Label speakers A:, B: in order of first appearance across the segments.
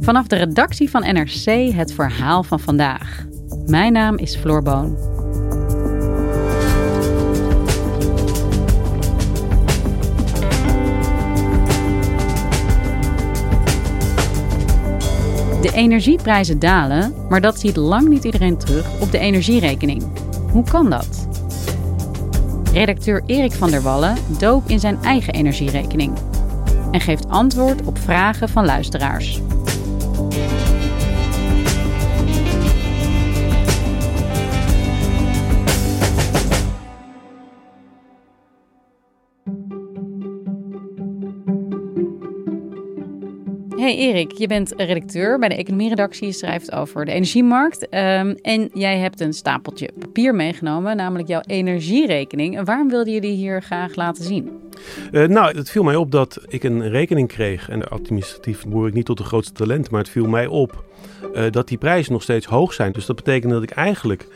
A: Vanaf de redactie van NRC het verhaal van vandaag. Mijn naam is Floor Boon. De energieprijzen dalen, maar dat ziet lang niet iedereen terug op de energierekening. Hoe kan dat? Redacteur Erik van der Wallen dook in zijn eigen energierekening en geeft antwoord op vragen van luisteraars. Hey Erik, je bent redacteur bij de economieredactie. Je schrijft over de energiemarkt. Ehm, en jij hebt een stapeltje papier meegenomen, namelijk jouw energierekening. En waarom wilde je die hier graag laten zien?
B: Uh, nou, het viel mij op dat ik een rekening kreeg. En administratief behoor ik niet tot de grootste talent, maar het viel mij op uh, dat die prijzen nog steeds hoog zijn. Dus dat betekent dat ik eigenlijk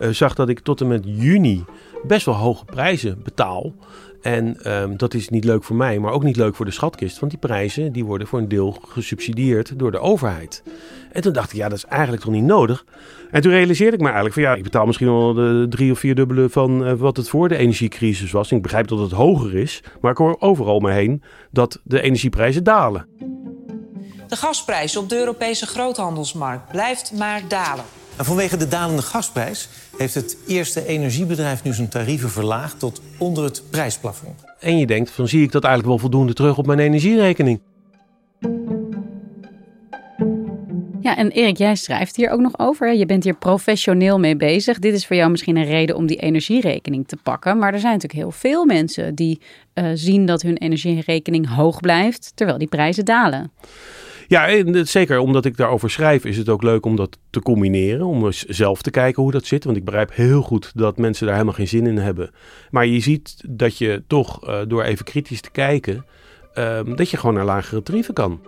B: uh, zag dat ik tot en met juni best wel hoge prijzen betaal. En um, dat is niet leuk voor mij, maar ook niet leuk voor de schatkist. Want die prijzen die worden voor een deel gesubsidieerd door de overheid. En toen dacht ik, ja, dat is eigenlijk toch niet nodig. En toen realiseerde ik me eigenlijk van ja, ik betaal misschien wel de drie of vier dubbele van uh, wat het voor de energiecrisis was. Ik begrijp dat het hoger is, maar ik hoor overal me heen dat de energieprijzen dalen.
C: De gasprijs op de Europese groothandelsmarkt blijft maar dalen.
D: En vanwege de dalende gasprijs heeft het eerste energiebedrijf nu zijn tarieven verlaagd tot onder het prijsplafond.
B: En je denkt, van zie ik dat eigenlijk wel voldoende terug op mijn energierekening?
A: Ja, en Erik, jij schrijft hier ook nog over. Je bent hier professioneel mee bezig. Dit is voor jou misschien een reden om die energierekening te pakken. Maar er zijn natuurlijk heel veel mensen die uh, zien dat hun energierekening hoog blijft, terwijl die prijzen dalen.
B: Ja, zeker omdat ik daarover schrijf, is het ook leuk om dat te combineren. Om eens zelf te kijken hoe dat zit. Want ik begrijp heel goed dat mensen daar helemaal geen zin in hebben. Maar je ziet dat je toch uh, door even kritisch te kijken, uh, dat je gewoon naar lagere tarieven kan.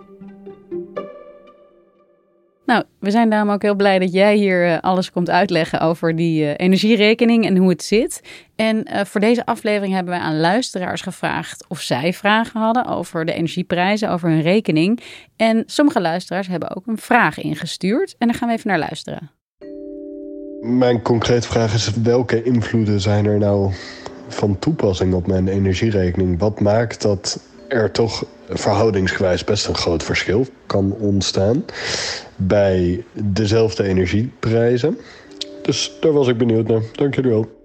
A: Nou, we zijn daarom ook heel blij dat jij hier uh, alles komt uitleggen over die uh, energierekening en hoe het zit. En uh, voor deze aflevering hebben wij aan luisteraars gevraagd of zij vragen hadden over de energieprijzen, over hun rekening. En sommige luisteraars hebben ook een vraag ingestuurd en daar gaan we even naar luisteren.
E: Mijn concrete vraag is: welke invloeden zijn er nou van toepassing op mijn energierekening? Wat maakt dat er toch verhoudingsgewijs best een groot verschil kan ontstaan bij dezelfde energieprijzen. Dus daar was ik benieuwd naar. Dank jullie wel.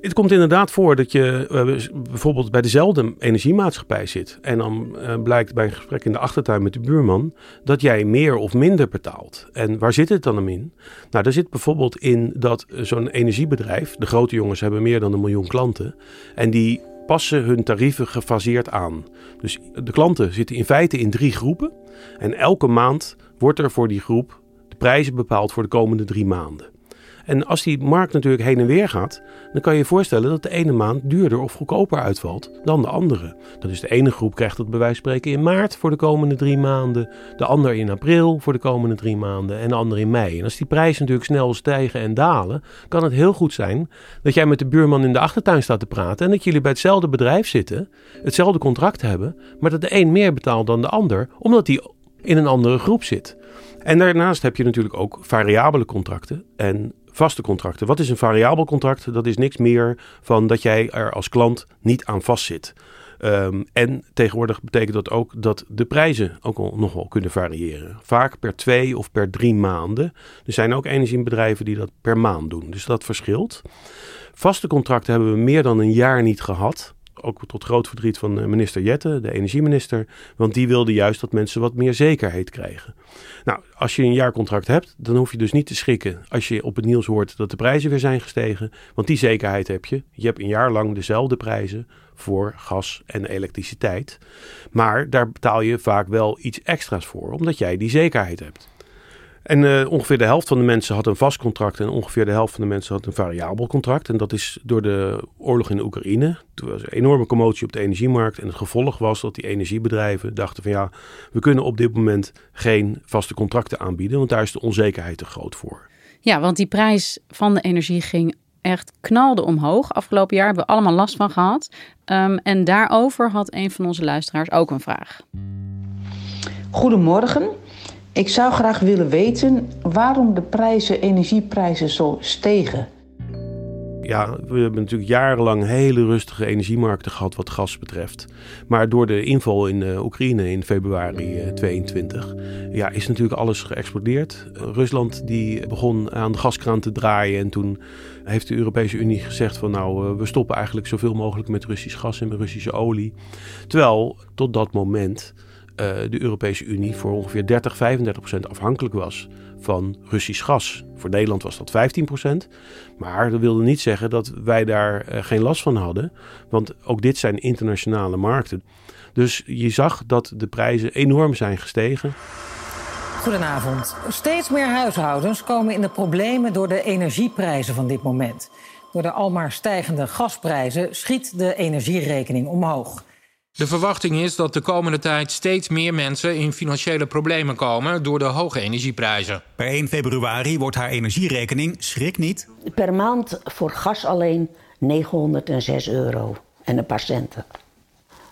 B: Het komt inderdaad voor dat je uh, bijvoorbeeld bij dezelfde energiemaatschappij zit. En dan uh, blijkt bij een gesprek in de achtertuin met de buurman dat jij meer of minder betaalt. En waar zit het dan in? Nou, daar zit bijvoorbeeld in dat zo'n energiebedrijf, de grote jongens hebben meer dan een miljoen klanten. En die passen hun tarieven gefaseerd aan. Dus de klanten zitten in feite in drie groepen. En elke maand wordt er voor die groep de prijzen bepaald voor de komende drie maanden. En als die markt natuurlijk heen en weer gaat, dan kan je je voorstellen dat de ene maand duurder of goedkoper uitvalt dan de andere. Dat is de ene groep krijgt het bij wijze spreken in maart voor de komende drie maanden, de ander in april voor de komende drie maanden en de ander in mei. En als die prijzen natuurlijk snel stijgen en dalen, kan het heel goed zijn dat jij met de buurman in de achtertuin staat te praten en dat jullie bij hetzelfde bedrijf zitten, hetzelfde contract hebben, maar dat de een meer betaalt dan de ander, omdat die in een andere groep zit. En daarnaast heb je natuurlijk ook variabele contracten en vaste contracten. Wat is een variabel contract? Dat is niks meer van dat jij er als klant niet aan vastzit. Um, en tegenwoordig betekent dat ook dat de prijzen ook al, nog wel kunnen variëren. Vaak per twee of per drie maanden. Er zijn ook energiebedrijven die dat per maand doen. Dus dat verschilt. Vaste contracten hebben we meer dan een jaar niet gehad. Ook tot groot verdriet van eh, minister Jette, de energieminister. Want die wilde juist dat mensen wat meer zekerheid krijgen. Nou, als je een jaarcontract hebt, dan hoef je dus niet te schrikken als je op het nieuws hoort dat de prijzen weer zijn gestegen. Want die zekerheid heb je. Je hebt een jaar lang dezelfde prijzen voor gas en elektriciteit. Maar daar betaal je vaak wel iets extra's voor, omdat jij die zekerheid hebt. En uh, ongeveer de helft van de mensen had een vast contract en ongeveer de helft van de mensen had een variabel contract. En dat is door de oorlog in de Oekraïne. Toen was er een enorme commotie op de energiemarkt. En het gevolg was dat die energiebedrijven dachten van ja, we kunnen op dit moment geen vaste contracten aanbieden, want daar is de onzekerheid te groot voor.
A: Ja, want die prijs van de energie ging echt knalde omhoog. Afgelopen jaar hebben we allemaal last van gehad. Um, en daarover had een van onze luisteraars ook een vraag.
F: Goedemorgen. Ik zou graag willen weten waarom de prijzen, energieprijzen zo stegen.
B: Ja, we hebben natuurlijk jarenlang hele rustige energiemarkten gehad wat gas betreft. Maar door de inval in uh, Oekraïne in februari uh, 22 ja, is natuurlijk alles geëxplodeerd. Rusland die begon aan de gaskraan te draaien en toen heeft de Europese Unie gezegd van nou, uh, we stoppen eigenlijk zoveel mogelijk met Russisch gas en met Russische olie. Terwijl tot dat moment uh, de Europese Unie voor ongeveer 30, 35 procent afhankelijk was van Russisch gas. Voor Nederland was dat 15 procent. Maar dat wilde niet zeggen dat wij daar uh, geen last van hadden. Want ook dit zijn internationale markten. Dus je zag dat de prijzen enorm zijn gestegen.
G: Goedenavond. Steeds meer huishoudens komen in de problemen door de energieprijzen van dit moment. Door de almaar stijgende gasprijzen schiet de energierekening omhoog.
H: De verwachting is dat de komende tijd steeds meer mensen in financiële problemen komen door de hoge energieprijzen.
I: Per 1 februari wordt haar energierekening, schrik niet,
J: per maand voor gas alleen 906 euro en een paar centen.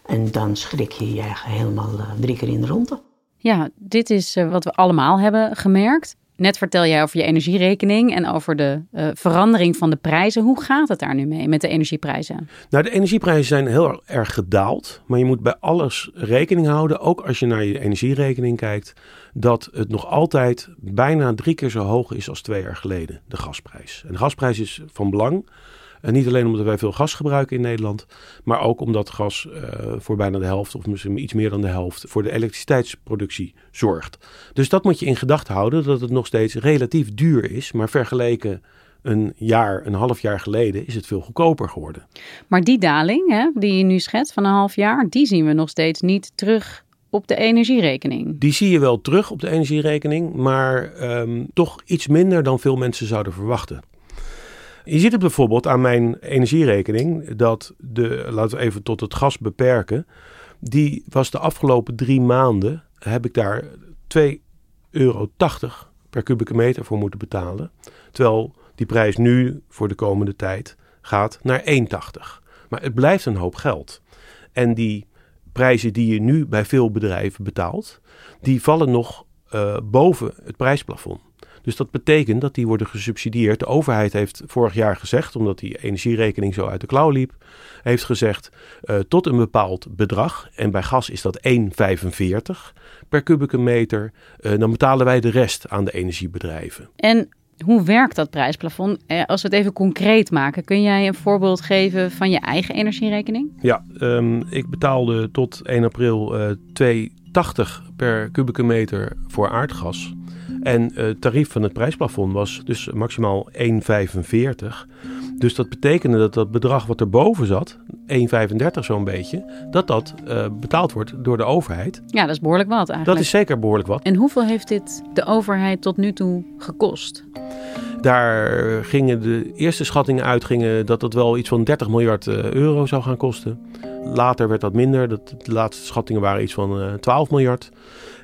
J: En dan schrik je je helemaal uh, drie keer in de ronde.
A: Ja, dit is uh, wat we allemaal hebben gemerkt. Net vertel jij over je energierekening en over de uh, verandering van de prijzen. Hoe gaat het daar nu mee met de energieprijzen?
B: Nou, de energieprijzen zijn heel erg gedaald. Maar je moet bij alles rekening houden, ook als je naar je energierekening kijkt, dat het nog altijd bijna drie keer zo hoog is als twee jaar geleden, de gasprijs. En de gasprijs is van belang. En niet alleen omdat wij veel gas gebruiken in Nederland, maar ook omdat gas uh, voor bijna de helft, of misschien iets meer dan de helft, voor de elektriciteitsproductie zorgt. Dus dat moet je in gedachten houden, dat het nog steeds relatief duur is, maar vergeleken een jaar, een half jaar geleden, is het veel goedkoper geworden.
A: Maar die daling, hè, die je nu schetst van een half jaar, die zien we nog steeds niet terug op de energierekening.
B: Die zie je wel terug op de energierekening, maar um, toch iets minder dan veel mensen zouden verwachten. Je ziet het bijvoorbeeld aan mijn energierekening dat de, laten we even tot het gas beperken, die was de afgelopen drie maanden, heb ik daar 2,80 euro per kubieke meter voor moeten betalen. Terwijl die prijs nu voor de komende tijd gaat naar 1,80. Maar het blijft een hoop geld. En die prijzen die je nu bij veel bedrijven betaalt, die vallen nog uh, boven het prijsplafond. Dus dat betekent dat die worden gesubsidieerd. De overheid heeft vorig jaar gezegd, omdat die energierekening zo uit de klauw liep, heeft gezegd uh, tot een bepaald bedrag. En bij gas is dat 1,45 per kubieke meter. Uh, dan betalen wij de rest aan de energiebedrijven.
A: En hoe werkt dat prijsplafond? Eh, als we het even concreet maken, kun jij een voorbeeld geven van je eigen energierekening?
B: Ja, um, ik betaalde tot 1 april uh, 2,80 per kubieke meter voor aardgas. En het tarief van het prijsplafond was dus maximaal 1,45. Dus dat betekende dat dat bedrag wat erboven zat, 1,35 zo'n beetje, dat dat uh, betaald wordt door de overheid.
A: Ja, dat is behoorlijk wat eigenlijk.
B: Dat is zeker behoorlijk wat.
A: En hoeveel heeft dit de overheid tot nu toe gekost?
B: Daar gingen de eerste schattingen uit gingen dat het wel iets van 30 miljard uh, euro zou gaan kosten. Later werd dat minder. Dat, de laatste schattingen waren iets van uh, 12 miljard.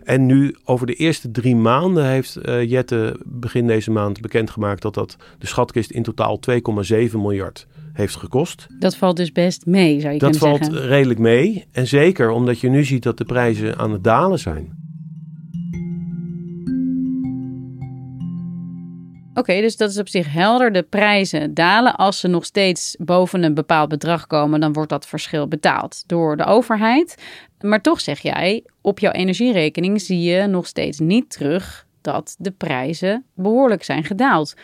B: En nu over de eerste drie maanden heeft uh, Jette begin deze maand bekendgemaakt dat dat de schatkist in totaal 2,7 miljard heeft gekost.
A: Dat valt dus best mee, zou je
B: dat
A: kunnen zeggen.
B: Dat valt redelijk mee. En zeker omdat je nu ziet dat de prijzen aan het dalen zijn.
A: Oké, okay, dus dat is op zich helder. De prijzen dalen. Als ze nog steeds boven een bepaald bedrag komen, dan wordt dat verschil betaald door de overheid. Maar toch zeg jij, op jouw energierekening zie je nog steeds niet terug dat de prijzen behoorlijk zijn gedaald.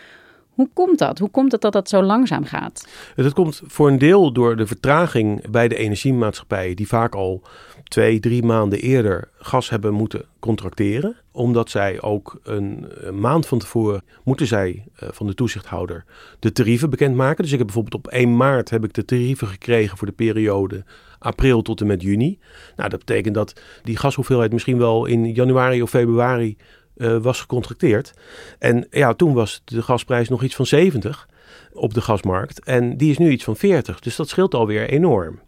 A: Hoe komt dat? Hoe komt het dat dat zo langzaam gaat?
B: Dat komt voor een deel door de vertraging bij de energiemaatschappijen, die vaak al twee, drie maanden eerder gas hebben moeten contracteren. Omdat zij ook een, maand van tevoren moeten zij uh, van de toezichthouder de tarieven bekendmaken. Dus ik heb bijvoorbeeld op 1 maart heb ik de tarieven gekregen voor de periode april tot en met juni. Nou, dat betekent dat die gashoeveelheid misschien wel in januari of februari uh, was gecontracteerd. En ja, toen was de gasprijs nog iets van 70 op de gasmarkt. En die is nu iets van 40. Dus dat scheelt alweer enorm.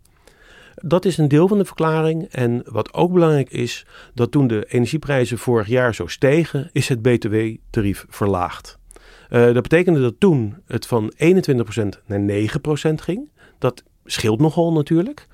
B: Dat is een deel van de verklaring. En wat ook belangrijk is, dat toen de energieprijzen vorig jaar zo stegen, is het BTW-tarief verlaagd. Uh, dat betekende dat toen het van 21% naar 9% ging. Dat scheelt nogal natuurlijk.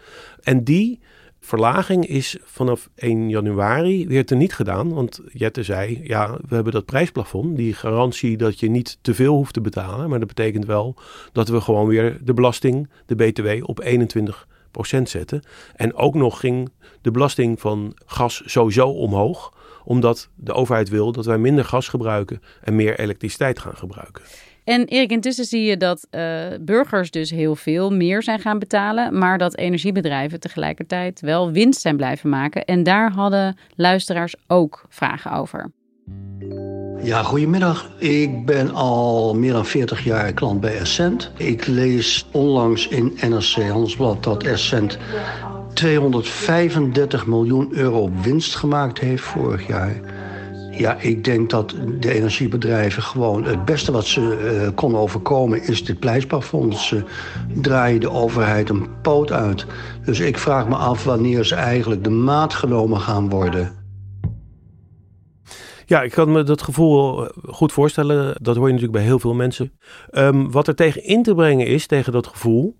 B: En die verlaging is vanaf 1 januari weer niet gedaan. Want Jette zei, ja, we hebben dat prijsplafond, die garantie dat je niet te veel hoeft te betalen. Maar dat betekent wel dat we gewoon weer de belasting, de BTW, op 21% zetten. En ook nog ging de belasting van gas sowieso omhoog omdat de overheid wil dat wij minder gas gebruiken en meer elektriciteit gaan gebruiken.
A: En Erik, intussen zie je dat uh, burgers dus heel veel meer zijn gaan betalen, maar dat energiebedrijven tegelijkertijd wel winst zijn blijven maken. En daar hadden luisteraars ook vragen over.
K: Ja, goedemiddag. Ik ben al meer dan 40 jaar klant bij Essent. Ik lees onlangs in NRC Handelsblad dat Essent 235 miljoen euro winst gemaakt heeft vorig jaar. Ja, ik denk dat de energiebedrijven gewoon het beste wat ze uh, konden overkomen is dit prijsplafond. Ze draaien de overheid een poot uit. Dus ik vraag me af wanneer ze eigenlijk de maat genomen gaan worden.
B: Ja, ik kan me dat gevoel eh, goed voorstellen. Dat hoor je natuurlijk bij heel veel mensen. Um, wat er tegen in te brengen is, tegen dat gevoel,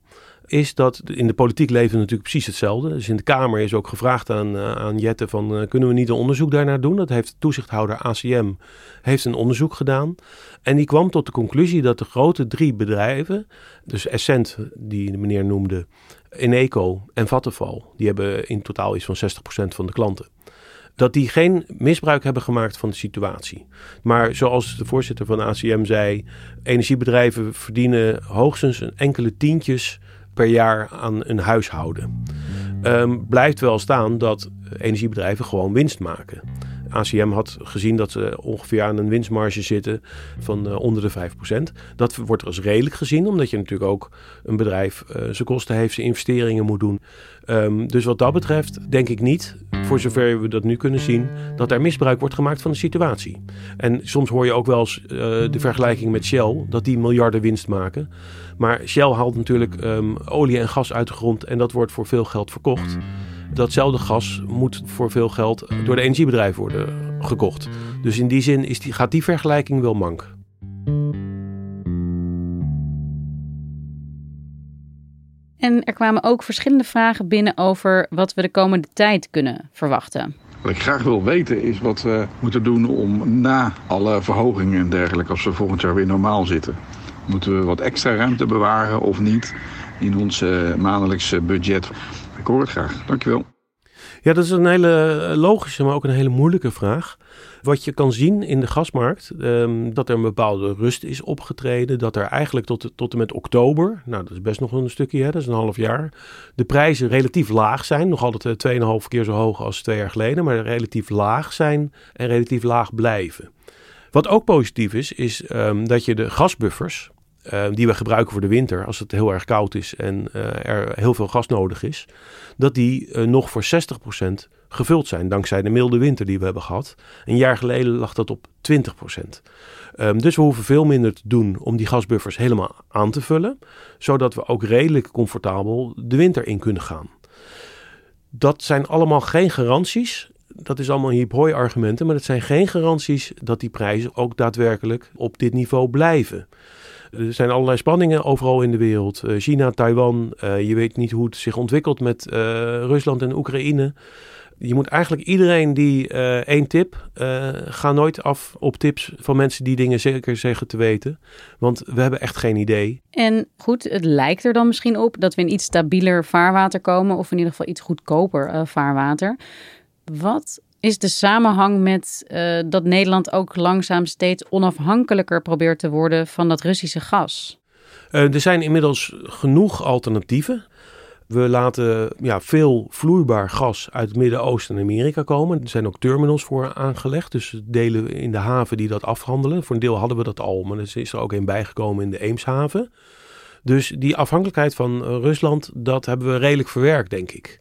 B: is dat in de politiek leven natuurlijk precies hetzelfde. Dus in de Kamer is ook gevraagd aan, uh, aan Jette van uh, kunnen we niet een onderzoek daarnaar doen? Dat heeft de toezichthouder ACM heeft een onderzoek gedaan. En die kwam tot de conclusie dat de grote drie bedrijven, dus Essent die de meneer noemde, Eneco en Vattenfall, die hebben in totaal iets van 60% van de klanten dat die geen misbruik hebben gemaakt van de situatie. Maar zoals de voorzitter van ACM zei, energiebedrijven verdienen hoogstens een enkele tientjes per jaar aan een huishouden. Um, blijft wel staan dat energiebedrijven gewoon winst maken. ACM had gezien dat ze ongeveer aan een winstmarge zitten van uh, onder de 5%. Dat wordt als redelijk gezien, omdat je natuurlijk ook een bedrijf uh, zijn kosten heeft, zijn investeringen moet doen. Um, dus wat dat betreft denk ik niet, voor zover we dat nu kunnen zien, dat er misbruik wordt gemaakt van de situatie. En soms hoor je ook wel eens uh, de vergelijking met Shell, dat die miljarden winst maken. Maar Shell haalt natuurlijk um, olie en gas uit de grond en dat wordt voor veel geld verkocht datzelfde gas moet voor veel geld door de energiebedrijven worden gekocht. Dus in die zin is die, gaat die vergelijking wel mank.
A: En er kwamen ook verschillende vragen binnen over wat we de komende tijd kunnen verwachten.
L: Wat ik graag wil weten is wat we moeten doen om na alle verhogingen en dergelijke, als we volgend jaar weer normaal zitten. Moeten we wat extra ruimte bewaren of niet in ons maandelijkse budget? Ik hoor het graag. Dankjewel.
B: Ja, dat is een hele logische, maar ook een hele moeilijke vraag. Wat je kan zien in de gasmarkt, um, dat er een bepaalde rust is opgetreden. Dat er eigenlijk tot, tot en met oktober, nou dat is best nog een stukje, hè, dat is een half jaar, de prijzen relatief laag zijn. Nog altijd 2,5 eh, keer zo hoog als twee jaar geleden, maar relatief laag zijn en relatief laag blijven. Wat ook positief is, is um, dat je de gasbuffers, uh, die we gebruiken voor de winter, als het heel erg koud is en uh, er heel veel gas nodig is, dat die uh, nog voor 60% gevuld zijn, dankzij de milde winter die we hebben gehad. Een jaar geleden lag dat op 20%. Um, dus we hoeven veel minder te doen om die gasbuffers helemaal aan te vullen, zodat we ook redelijk comfortabel de winter in kunnen gaan. Dat zijn allemaal geen garanties dat is allemaal hip-hoi argumenten, maar dat zijn geen garanties dat die prijzen ook daadwerkelijk op dit niveau blijven. Er zijn allerlei spanningen overal in de wereld. Uh, China, Taiwan, uh, je weet niet hoe het zich ontwikkelt met uh, Rusland en Oekraïne. Je moet eigenlijk iedereen die één tip, ga nooit af op tips van mensen die dingen zeker zeggen te weten. Want we hebben echt geen idee.
A: En goed, het lijkt er dan misschien op dat we in iets stabieler vaarwater komen, of in ieder geval iets goedkoper vaarwater. Wat is de samenhang met uh, dat Nederland ook langzaam steeds onafhankelijker probeert te worden van dat Russische gas?
B: Uh, er zijn inmiddels genoeg alternatieven. We laten ja, veel vloeibaar gas uit het Midden-Oosten en Amerika komen. Er zijn ook terminals voor aangelegd, dus delen in de haven die dat afhandelen. Voor een deel hadden we dat al, maar er is er ook een bijgekomen in de Eemshaven. Dus die afhankelijkheid van Rusland, dat hebben we redelijk verwerkt, denk ik.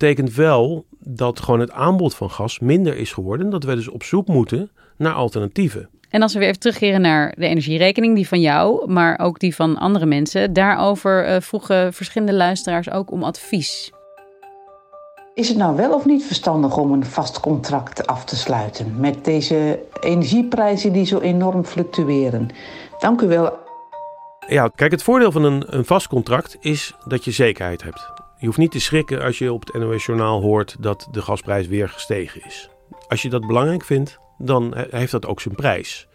B: Betekent wel dat gewoon het aanbod van gas minder is geworden. Dat we dus op zoek moeten naar alternatieven.
A: En als we weer even terugkeren naar de energierekening, die van jou, maar ook die van andere mensen. Daarover uh, vroegen verschillende luisteraars ook om advies.
F: Is het nou wel of niet verstandig om een vast contract af te sluiten met deze energieprijzen die zo enorm fluctueren? Dank u wel.
B: Ja, kijk, het voordeel van een, een vast contract is dat je zekerheid hebt. Je hoeft niet te schrikken als je op het NOS Journaal hoort dat de gasprijs weer gestegen is. Als je dat belangrijk vindt, dan heeft dat ook zijn prijs.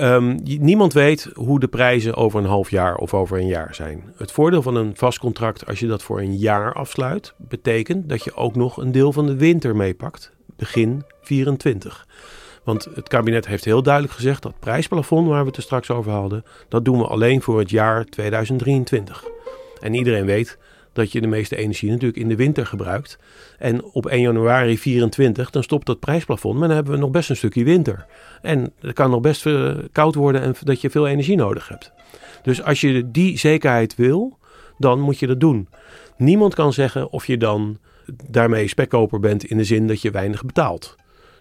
B: Um, niemand weet hoe de prijzen over een half jaar of over een jaar zijn. Het voordeel van een vast contract, als je dat voor een jaar afsluit, betekent dat je ook nog een deel van de winter meepakt, begin 24. Want het kabinet heeft heel duidelijk gezegd dat prijsplafond waar we het er straks over hadden, dat doen we alleen voor het jaar 2023. En iedereen weet dat je de meeste energie natuurlijk in de winter gebruikt. En op 1 januari 24 dan stopt dat prijsplafond, maar dan hebben we nog best een stukje winter. En het kan nog best uh, koud worden en dat je veel energie nodig hebt. Dus als je die zekerheid wil, dan moet je dat doen. Niemand kan zeggen of je dan daarmee spekkoper bent in de zin dat je weinig betaalt.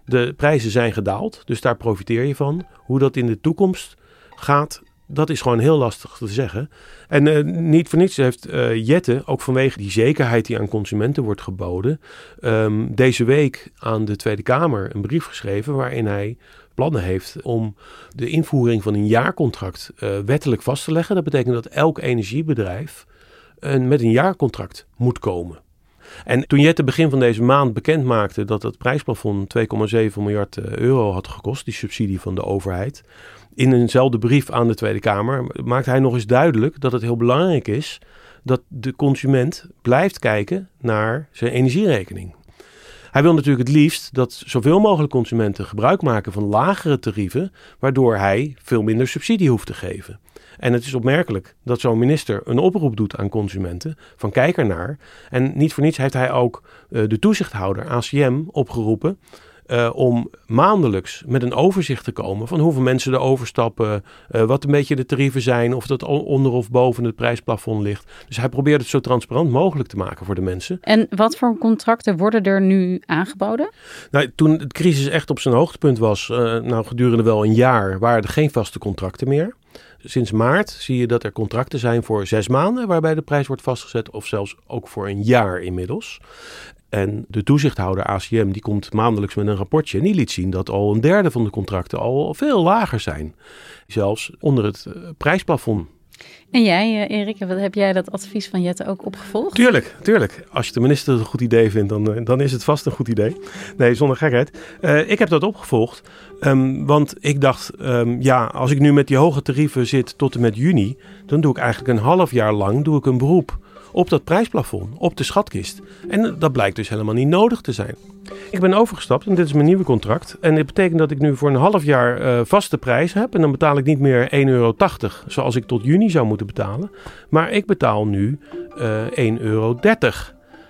B: De prijzen zijn gedaald, dus daar profiteer je van. Hoe dat in de toekomst gaat, dat is gewoon heel lastig te zeggen. En uh, niet voor niets heeft uh, Jette, ook vanwege die zekerheid die aan consumenten wordt geboden, um, deze week aan de Tweede Kamer een brief geschreven waarin hij plannen heeft om de invoering van een jaarcontract uh, wettelijk vast te leggen. Dat betekent dat elk energiebedrijf een, met een jaarcontract moet komen. En toen Jette begin van deze maand bekend maakte dat het prijsplafond 2,7 miljard euro had gekost, die subsidie van de overheid, in eenzelfde brief aan de Tweede Kamer maakt hij nog eens duidelijk dat het heel belangrijk is dat de consument blijft kijken naar zijn energierekening. Hij wil natuurlijk het liefst dat zoveel mogelijk consumenten gebruik maken van lagere tarieven, waardoor hij veel minder subsidie hoeft te geven. En het is opmerkelijk dat zo'n minister een oproep doet aan consumenten van kijk ernaar. En niet voor niets heeft hij ook uh, de toezichthouder ACM opgeroepen uh, om maandelijks met een overzicht te komen van hoeveel mensen er overstappen, uh, wat een beetje de tarieven zijn, of dat onder of boven het prijsplafond ligt. Dus hij probeert het zo transparant mogelijk te maken voor de mensen.
A: En wat voor contracten worden er nu aangeboden?
B: Nou, toen de crisis echt op zijn hoogtepunt was, uh, nou gedurende wel een jaar, waren er geen vaste contracten meer. Sinds maart zie je dat er contracten zijn voor zes maanden, waarbij de prijs wordt vastgezet, of zelfs ook voor een jaar inmiddels. En de toezichthouder ACM die komt maandelijks met een rapportje en die liet zien dat al een derde van de contracten al veel lager zijn. Zelfs onder het uh, prijsplafond.
A: En jij, uh, Erik, heb jij dat advies van Jette ook opgevolgd?
B: Tuurlijk, tuurlijk. Als je de minister een goed idee vindt, dan, uh, dan is het vast een goed idee. Nee, zonder gekheid. ik heb dat opgevolgd, um, want ik dacht, um, ja, als ik nu met die hoge tarieven zit tot en met juni, dan doe ik eigenlijk een half jaar lang doe ik een beroep op dat prijsplafond, op de schatkist. En dat blijkt dus helemaal niet nodig te zijn. Ik ben overgestapt en dit is mijn nieuwe contract. En dit betekent dat ik nu voor een half jaar uh, vaste prijs heb. En dan betaal ik niet meer 1,80 euro zoals ik tot juni zou moeten betalen. Maar ik betaal nu uh, eh, 1,30 euro.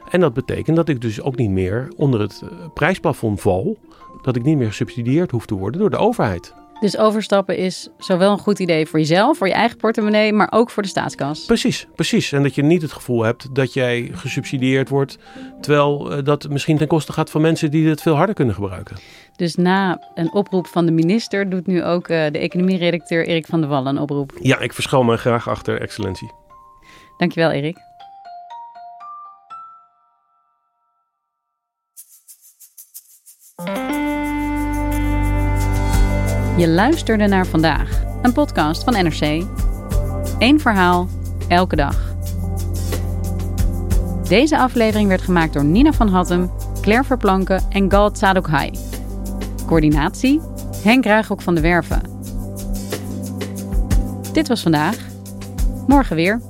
B: En dat betekent dat ik dus ook niet meer onder het uh, prijsplafond val. Dat ik niet meer gesubsidieerd hoef te worden door de overheid.
A: Dus overstappen is zowel een goed idee voor jezelf, voor je eigen portemonnee, maar ook voor de staatskas.
B: Precies, precies. En dat je niet het gevoel hebt dat jij gesubsidieerd wordt, terwijl uh, dat misschien ten koste gaat van mensen die het veel harder kunnen gebruiken.
A: Dus na een oproep van de minister doet nu ook uh, de economieredacteur Erik van der Wallen een oproep.
B: Ja, ik verschuil me graag achter excellentie.
A: Dankjewel Erik. Je luisterde naar vandaag, een podcast van NRC. Eén verhaal, elke dag. Deze aflevering werd gemaakt door Nina van Hattem, Claire Verplanken en Gal Tsadokhai. Coördinatie, Henk Ruigrok van de Werven. Dit was vandaag. Morgen weer.